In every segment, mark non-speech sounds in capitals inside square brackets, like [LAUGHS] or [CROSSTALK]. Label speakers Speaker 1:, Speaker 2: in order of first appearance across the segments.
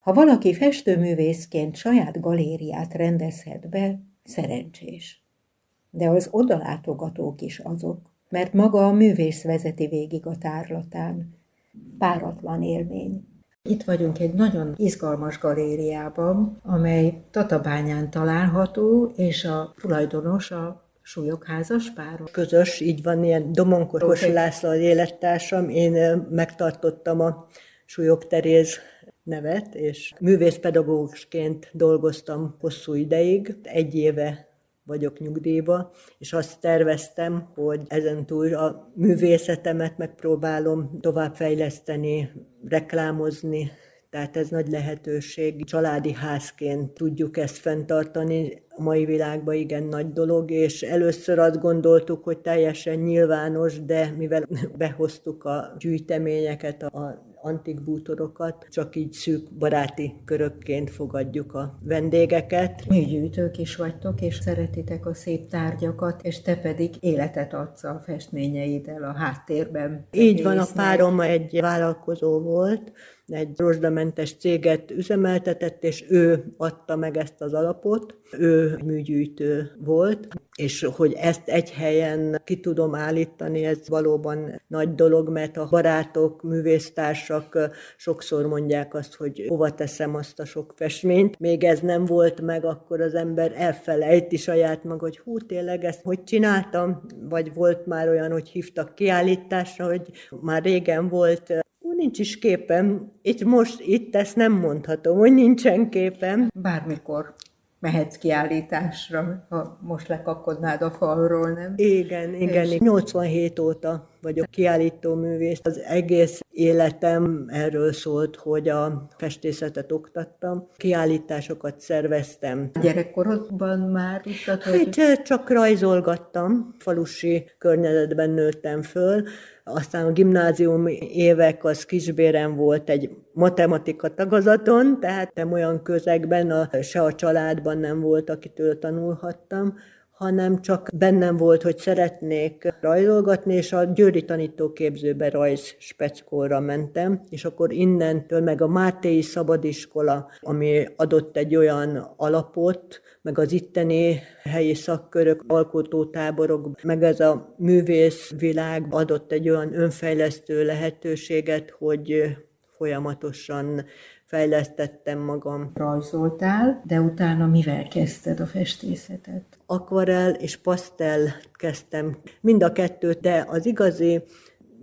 Speaker 1: Ha valaki festőművészként saját galériát rendezhet be, szerencsés. De az odalátogatók is azok, mert maga a művész vezeti végig a tárlatán. Páratlan élmény. Itt vagyunk egy nagyon izgalmas galériában, amely Tatabányán található, és a tulajdonos a súlyok házas pár.
Speaker 2: Közös, így van, ilyen Domonkos okay. László az élettársam. Én megtartottam a súlyok Teréz nevet, és művészpedagógusként dolgoztam hosszú ideig. Egy éve vagyok nyugdíjba, és azt terveztem, hogy ezentúl a művészetemet megpróbálom továbbfejleszteni, reklámozni, tehát ez nagy lehetőség. Családi házként tudjuk ezt fenntartani. A mai világban igen nagy dolog, és először azt gondoltuk, hogy teljesen nyilvános, de mivel [LAUGHS] behoztuk a gyűjteményeket, a antik bútorokat, csak így szűk baráti körökként fogadjuk a vendégeket.
Speaker 1: Műgyűjtők is vagytok, és szeretitek a szép tárgyakat, és te pedig életet adsz a festményeiddel a háttérben.
Speaker 2: Így van, a párom egy vállalkozó volt, egy rozsdamentes céget üzemeltetett, és ő adta meg ezt az alapot. Ő műgyűjtő volt, és hogy ezt egy helyen ki tudom állítani, ez valóban nagy dolog, mert a barátok, művésztársak sokszor mondják azt, hogy hova teszem azt a sok festményt. Még ez nem volt meg, akkor az ember elfelejti saját maga, hogy hú, tényleg ezt hogy csináltam, vagy volt már olyan, hogy hívtak kiállításra, hogy már régen volt nincs is képem. Itt most, itt ezt nem mondhatom, hogy nincsen képem.
Speaker 1: Bármikor mehetsz kiállításra, ha most lekapkodnád a falról, nem?
Speaker 2: Igen, igen. És... 87 óta vagyok kiállító művész. Az egész életem erről szólt, hogy a festészetet oktattam, kiállításokat szerveztem.
Speaker 1: Gyerekkorodban már tudtad, hogy...
Speaker 2: Hát, csak rajzolgattam, falusi környezetben nőttem föl, aztán a gimnázium évek az kisbérem volt egy matematika tagazaton, tehát nem olyan közegben, a, se a családban nem volt, akitől tanulhattam, hanem csak bennem volt, hogy szeretnék rajzolgatni, és a Győri tanítóképzőbe rajz speckóra mentem, és akkor innentől meg a Mátéi Szabadiskola, ami adott egy olyan alapot, meg az itteni helyi szakkörök, alkotótáborok, meg ez a művész világ adott egy olyan önfejlesztő lehetőséget, hogy folyamatosan fejlesztettem magam.
Speaker 1: Rajzoltál, de utána mivel kezdted a festészetet?
Speaker 2: Akvarel és pasztel kezdtem. Mind a kettőt, de az igazi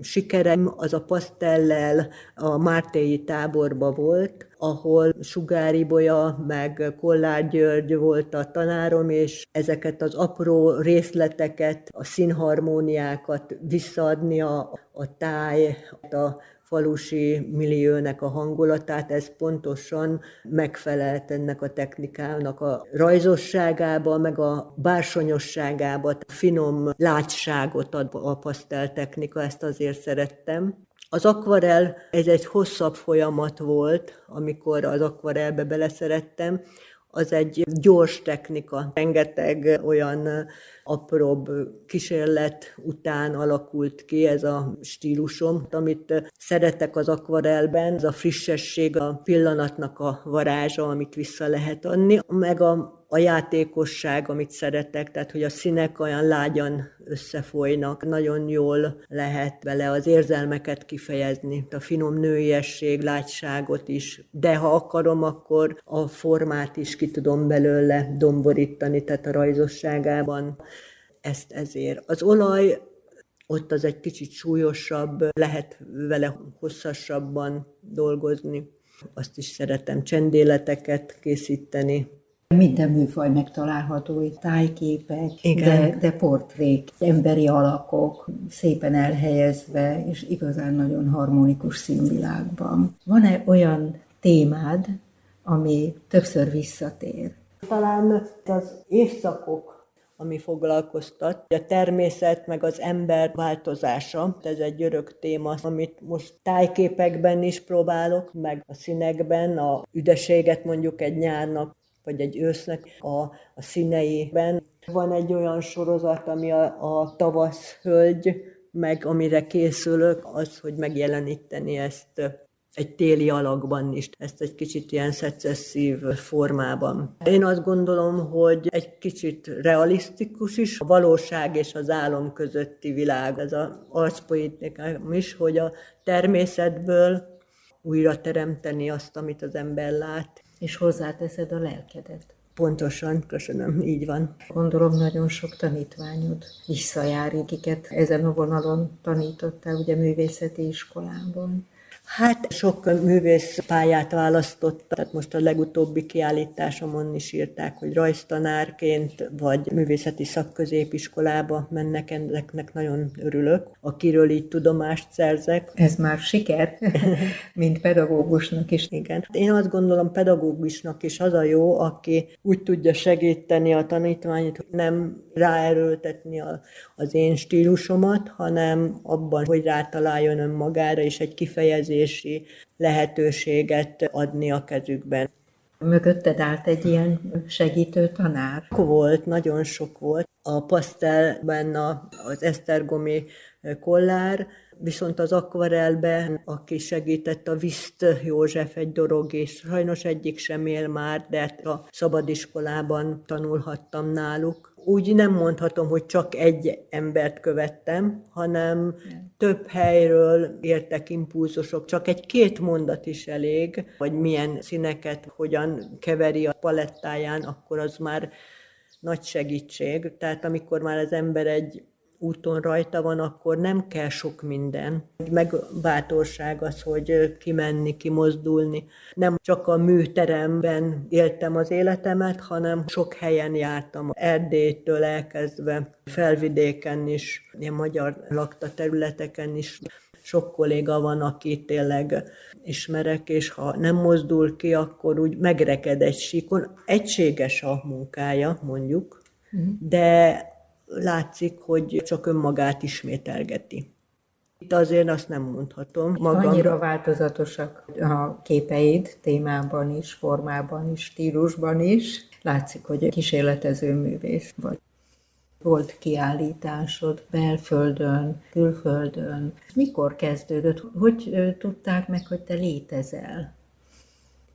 Speaker 2: sikerem az a pasztellel a Mártéi táborba volt, ahol Sugári Bolya, meg Kollár György volt a tanárom, és ezeket az apró részleteket, a színharmóniákat visszaadni a, a táj, a falusi milliónek a hangulatát, ez pontosan megfelelt ennek a technikának a rajzosságába, meg a bársonyosságába, a finom látságot ad a paszteltechnika, ezt azért szerettem. Az akvarel, ez egy hosszabb folyamat volt, amikor az akvarelbe beleszerettem, az egy gyors technika. Rengeteg olyan apróbb kísérlet után alakult ki ez a stílusom, amit szeretek az akvarelben, ez a frissesség, a pillanatnak a varázsa, amit vissza lehet adni, meg a a játékosság, amit szeretek, tehát hogy a színek olyan lágyan összefolynak, nagyon jól lehet vele az érzelmeket kifejezni, a finom nőiesség, látságot is, de ha akarom, akkor a formát is ki tudom belőle domborítani, tehát a rajzosságában ezt ezért. Az olaj ott az egy kicsit súlyosabb, lehet vele hosszasabban dolgozni. Azt is szeretem csendéleteket készíteni,
Speaker 1: minden műfaj megtalálható, itt tájképek, De, de portrék, emberi alakok, szépen elhelyezve, és igazán nagyon harmonikus színvilágban. Van-e olyan témád, ami többször visszatér?
Speaker 2: Talán az évszakok, ami foglalkoztat. A természet meg az ember változása, ez egy örök téma, amit most tájképekben is próbálok, meg a színekben, a üdeséget mondjuk egy nyárnak vagy egy ősznek a, a színeiben. Van egy olyan sorozat, ami a, a tavasz meg amire készülök, az, hogy megjeleníteni ezt egy téli alakban is, ezt egy kicsit ilyen szecesszív formában. Én azt gondolom, hogy egy kicsit realisztikus is, a valóság és az álom közötti világ, ez az arcpoétikám is, hogy a természetből újra teremteni azt, amit az ember lát.
Speaker 1: És hozzáteszed a lelkedet.
Speaker 2: Pontosan, köszönöm, így van.
Speaker 1: Gondolom nagyon sok tanítványod visszajár, akiket ezen a vonalon tanítottál, ugye művészeti iskolában.
Speaker 2: Hát sok művész pályát választott, tehát most a legutóbbi kiállításomon is írták, hogy rajztanárként vagy művészeti szakközépiskolába mennek, ezeknek nagyon örülök, akiről így tudomást szerzek.
Speaker 1: Ez már siker, [LAUGHS] mint pedagógusnak is.
Speaker 2: Igen. Én azt gondolom, pedagógusnak is az a jó, aki úgy tudja segíteni a tanítványt, hogy nem ráerőltetni a, az én stílusomat, hanem abban, hogy rátaláljon önmagára, és egy kifejezési lehetőséget adni a kezükben.
Speaker 1: Mögötted állt egy ilyen segítő tanár?
Speaker 2: Volt, nagyon sok volt. A pasztelben az esztergomi kollár, viszont az akvarelben, aki segített a Viszt József egy dorog, és sajnos egyik sem él már, de a szabadiskolában tanulhattam náluk úgy nem mondhatom, hogy csak egy embert követtem, hanem több helyről értek impulzusok, csak egy-két mondat is elég, hogy milyen színeket hogyan keveri a palettáján, akkor az már nagy segítség. Tehát amikor már az ember egy úton rajta van, akkor nem kell sok minden. Meg bátorság az, hogy kimenni, kimozdulni. Nem csak a műteremben éltem az életemet, hanem sok helyen jártam. Erdélytől elkezdve, felvidéken is, ilyen magyar lakta területeken is. Sok kolléga van, aki tényleg ismerek, és ha nem mozdul ki, akkor úgy megreked egy síkon. Egységes a munkája, mondjuk, mhm. de látszik, hogy csak önmagát ismételgeti. Itt azért azt nem mondhatom.
Speaker 1: Magam... Annyira változatosak a képeid témában is, formában is, stílusban is. Látszik, hogy kísérletező művész vagy. Volt kiállításod belföldön, külföldön. Mikor kezdődött? Hogy tudták meg, hogy te létezel?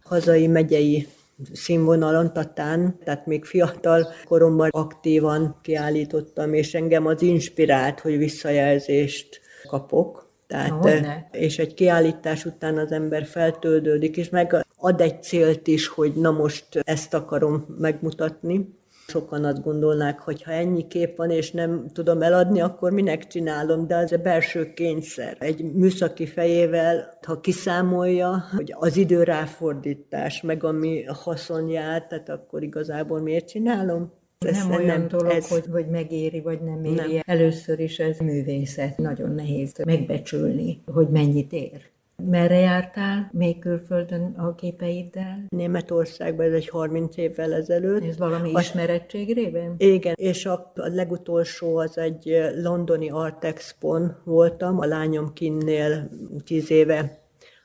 Speaker 2: Hazai megyei színvonalon, tatán, tehát még fiatal koromban aktívan kiállítottam, és engem az inspirált, hogy visszajelzést kapok. Tehát, és egy kiállítás után az ember feltődődik, és meg ad egy célt is, hogy na most ezt akarom megmutatni. Sokan azt gondolnák, hogy ha ennyi kép van, és nem tudom eladni, akkor minek csinálom, de az a belső kényszer. Egy műszaki fejével, ha kiszámolja, hogy az idő ráfordítás, meg ami haszon jár, tehát akkor igazából miért csinálom?
Speaker 1: Ez nem olyan nem, dolog, ez... hogy, hogy megéri, vagy nem éri. Nem. Először is ez művészet. Nagyon nehéz megbecsülni, hogy mennyit ér. Merre jártál még külföldön a képeiddel?
Speaker 2: Németországban, ez egy 30 évvel ezelőtt.
Speaker 1: Ez valami a... ismerettség révén?
Speaker 2: Igen, és a, a legutolsó az egy londoni Art Expo-n voltam, a lányom kinnél 10 éve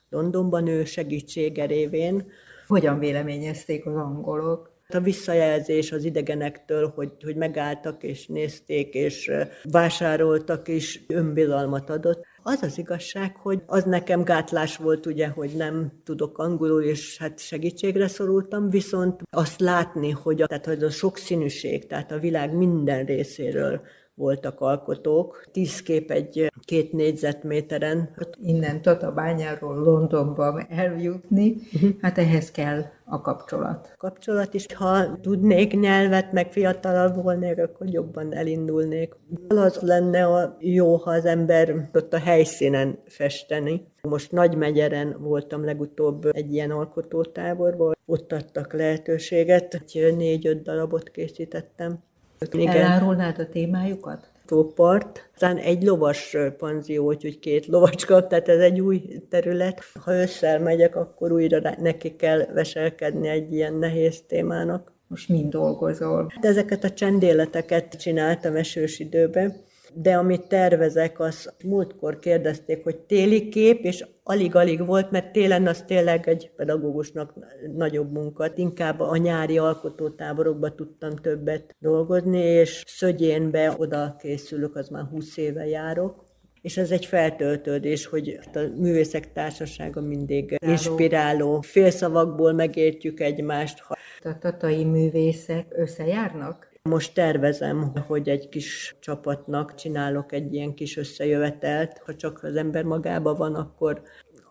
Speaker 2: Londonban, ő segítsége révén.
Speaker 1: Hogyan véleményezték az angolok?
Speaker 2: A visszajelzés az idegenektől, hogy, hogy megálltak és nézték, és vásároltak, és önbizalmat adott. Az az igazság, hogy az nekem gátlás volt, ugye, hogy nem tudok angolul, és hát segítségre szorultam, viszont azt látni, hogy a, tehát, hogy a sokszínűség, tehát a világ minden részéről voltak alkotók. Tíz kép egy két négyzetméteren.
Speaker 1: Innen Tatabányáról Londonba eljutni, uh-huh. hát ehhez kell a kapcsolat.
Speaker 2: Kapcsolat is, ha tudnék nyelvet, meg fiatalabb volnék, akkor jobban elindulnék. Az lenne a jó, ha az ember ott a helyszínen festeni. Most Nagymegyeren voltam legutóbb egy ilyen alkotótáborban, ott adtak lehetőséget, négy-öt darabot készítettem.
Speaker 1: Igen. Elárulnád a témájukat?
Speaker 2: tópart, aztán egy lovas panzió, hogy két lovacska, tehát ez egy új terület. Ha ősszel megyek, akkor újra neki kell veselkedni egy ilyen nehéz témának.
Speaker 1: Most mind dolgozol?
Speaker 2: De ezeket a csendéleteket csináltam esős időben, de amit tervezek, az múltkor kérdezték, hogy téli kép, és alig-alig volt, mert télen az tényleg egy pedagógusnak nagyobb munka. Inkább a nyári alkotótáborokba tudtam többet dolgozni, és Szögyénbe oda készülök, az már 20 éve járok, és ez egy feltöltődés, hogy a művészek társasága mindig inspiráló. Félszavakból megértjük egymást.
Speaker 1: A tatai művészek összejárnak?
Speaker 2: Most tervezem, hogy egy kis csapatnak csinálok egy ilyen kis összejövetelt. Ha csak az ember magába van, akkor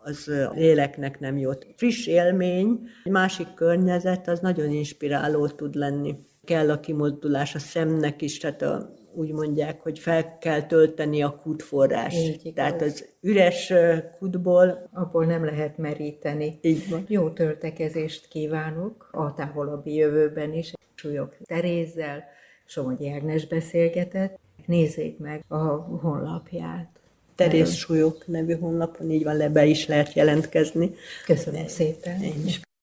Speaker 2: az léleknek nem jót. Friss élmény, egy másik környezet, az nagyon inspiráló tud lenni. Kell a kimozdulás a szemnek is, tehát a, úgy mondják, hogy fel kell tölteni a kútforrás. Tehát az üres kútból...
Speaker 1: Abból nem lehet meríteni.
Speaker 2: Így van.
Speaker 1: Jó töltekezést kívánok a távolabbi jövőben is. Súlyok Terézzel, Somogyi Ágnes beszélgetett. Nézzék meg a honlapját.
Speaker 2: Terész Súlyok nevű honlapon, így van, le be is lehet jelentkezni.
Speaker 1: Köszönöm szépen.
Speaker 2: Én is